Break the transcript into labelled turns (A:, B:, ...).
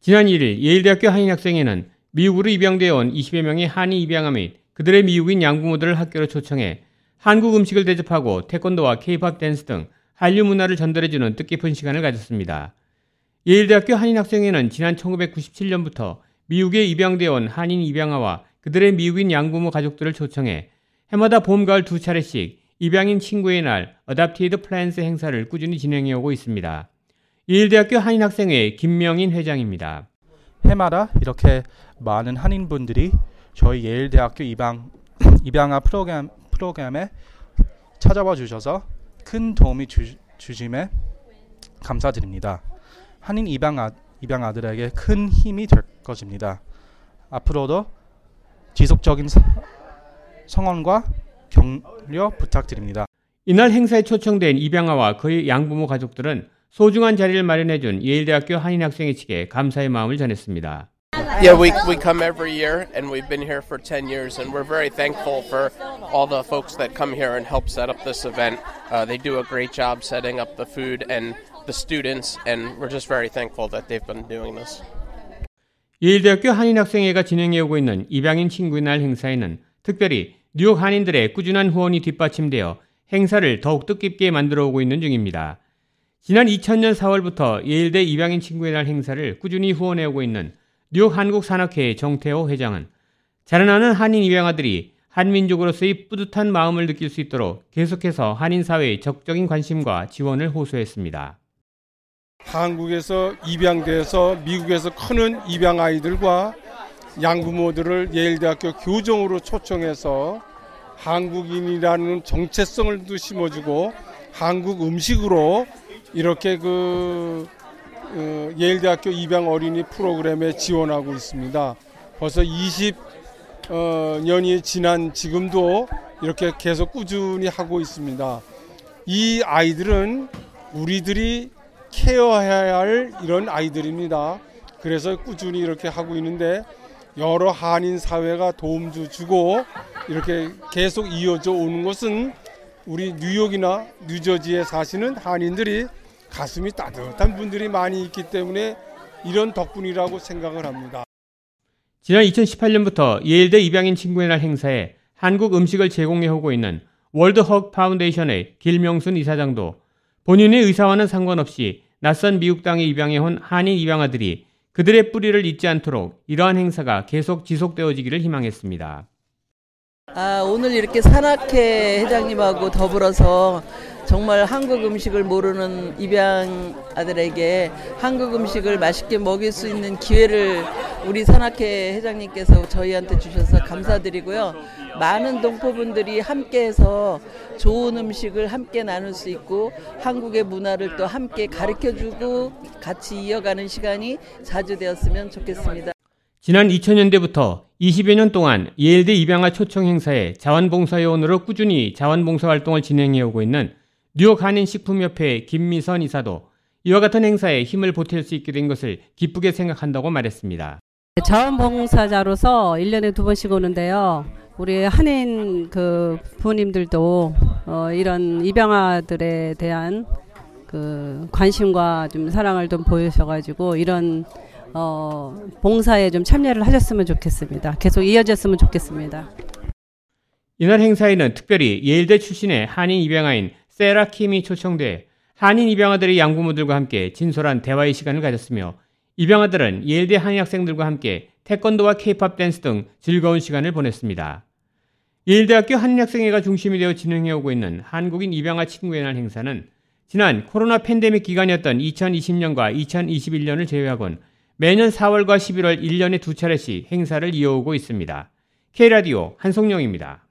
A: 지난 1일 예일대학교 한인 학생회는 미국으로 입양되어 온 20여 명의 한인 입양아 및 그들의 미국인 양부모들을 학교로 초청해 한국 음식을 대접하고 태권도와 케이팝 댄스 등 한류 문화를 전달해주는 뜻깊은 시간을 가졌습니다. 예일대학교 한인학생회는 지난 1997년부터 미국에 입양되어 온 한인 입양아와 그들의 미국인 양부모 가족들을 초청해 해마다 봄, 가을 두 차례씩 입양인 친구의 날 Adopted Friends 행사를 꾸준히 진행해 오고 있습니다. 예일대학교 한인학생회 김명인 회장입니다.
B: 해마다 이렇게 많은 한인분들이 저희 예일대학교 입양 입양아 프로그램 프로그램에 찾아와 주셔서 큰 도움이 주, 주심에 감사드립니다. 한인 입양아 입양아들에게 큰 힘이 될 것입니다. 앞으로도 지속적인 사, 성원과 격려 부탁드립니다.
A: 이날 행사에 초청된 입양아와 그의 양부모 가족들은 소중한 자리를 마련해 준 예일대학교 한인 학생회 측에 감사의 마음을 전했습니다.
C: Yeah, we, we come every year and we've been here for 10 years and we're very thankful for all the folks that come here and help set up this event. Uh, they do a great job setting up the food and the students and we're just very thankful that they've been doing this.
A: 예일대학교 한인학생회가 진행해 오고 있는 입양인 친구의 날 행사에는 특별히 뉴욕 한인들의 꾸준한 후원이 뒷받침되어 행사를 더욱 뜻깊게 만들어 오고 있는 중입니다. 지난 2000년 4월부터 예일대 입양인 친구의 날 행사를 꾸준히 후원해 오고 있는 뉴욕 한국산학회 정태호 회장은 자라나는 한인 입양아들이 한민족으로서의 뿌듯한 마음을 느낄 수 있도록 계속해서 한인 사회의 적극적인 관심과 지원을 호소했습니다.
D: 한국에서 입양돼서 미국에서 크는 입양 아이들과 양부모들을 예일대학교 교정으로 초청해서 한국인이라는 정체성을 또 심어주고 한국 음식으로 이렇게 그 어, 예일대학교 입양 어린이 프로그램에 지원하고 있습니다. 벌써 20년이 지난 지금도 이렇게 계속 꾸준히 하고 있습니다. 이 아이들은 우리들이 케어해야 할 이런 아이들입니다. 그래서 꾸준히 이렇게 하고 있는데 여러 한인 사회가 도움도 주고 이렇게 계속 이어져 오는 것은 우리 뉴욕이나 뉴저지에 사시는 한인들이 가슴이 따뜻한 분들이 많이 있기 때문에 이런 덕분이라고 생각을 합니다.
A: 지난 2018년부터 예일대 입양인 친구의 날 행사에 한국 음식을 제공해 오고 있는 World Hug Foundation의 길명순 이사장도 본인의 의사와는 상관없이 낯선 미국 땅에 입양해 온 한인 입양아들이 그들의 뿌리를 잊지 않도록 이러한 행사가 계속 지속되어지기를 희망했습니다.
E: 아, 오늘 이렇게 산악회 회장님하고 더불어서 정말 한국 음식을 모르는 입양 아들에게 한국 음식을 맛있게 먹일 수 있는 기회를 우리 산악회 회장님께서 저희한테 주셔서 감사드리고요. 많은 동포분들이 함께해서 좋은 음식을 함께 나눌 수 있고 한국의 문화를 또 함께 가르쳐주고 같이 이어가는 시간이 자주 되었으면 좋겠습니다.
A: 지난 2000년대부터 20여 년 동안 예일대 입양아 초청 행사에 자원봉사요원으로 꾸준히 자원봉사 활동을 진행해 오고 있는 뉴욕 한인식품협회 김미선 이사도 이와 같은 행사에 힘을 보탤 수 있게 된 것을 기쁘게 생각한다고 말했습니다.
F: 자원봉사자로서 1년에 두 번씩 오는데요. 우리 한인 그 부모님들도 어 이런 입양아들에 대한 그 관심과 좀 사랑을 좀 보여셔가지고 이런 어 봉사에 좀 참여를 하셨으면 좋겠습니다. 계속 이어졌으면 좋겠습니다.
A: 이날 행사에는 특별히 예일대 출신의 한인 입양아인 세라 킴이 초청돼 한인 입양아들의 양부모들과 함께 진솔한 대화의 시간을 가졌으며 입양아들은 예일대 한인 학생들과 함께 태권도와 케이팝 댄스 등 즐거운 시간을 보냈습니다. 예일대학교 한인 학생회가 중심이 되어 진행해 오고 있는 한국인 입양아 친구의 날 행사는 지난 코로나 팬데믹 기간이었던 2020년과 2021년을 제외하곤 매년 4월과 11월 1년에 두 차례씩 행사를 이어오고 있습니다. K라디오 한송영입니다.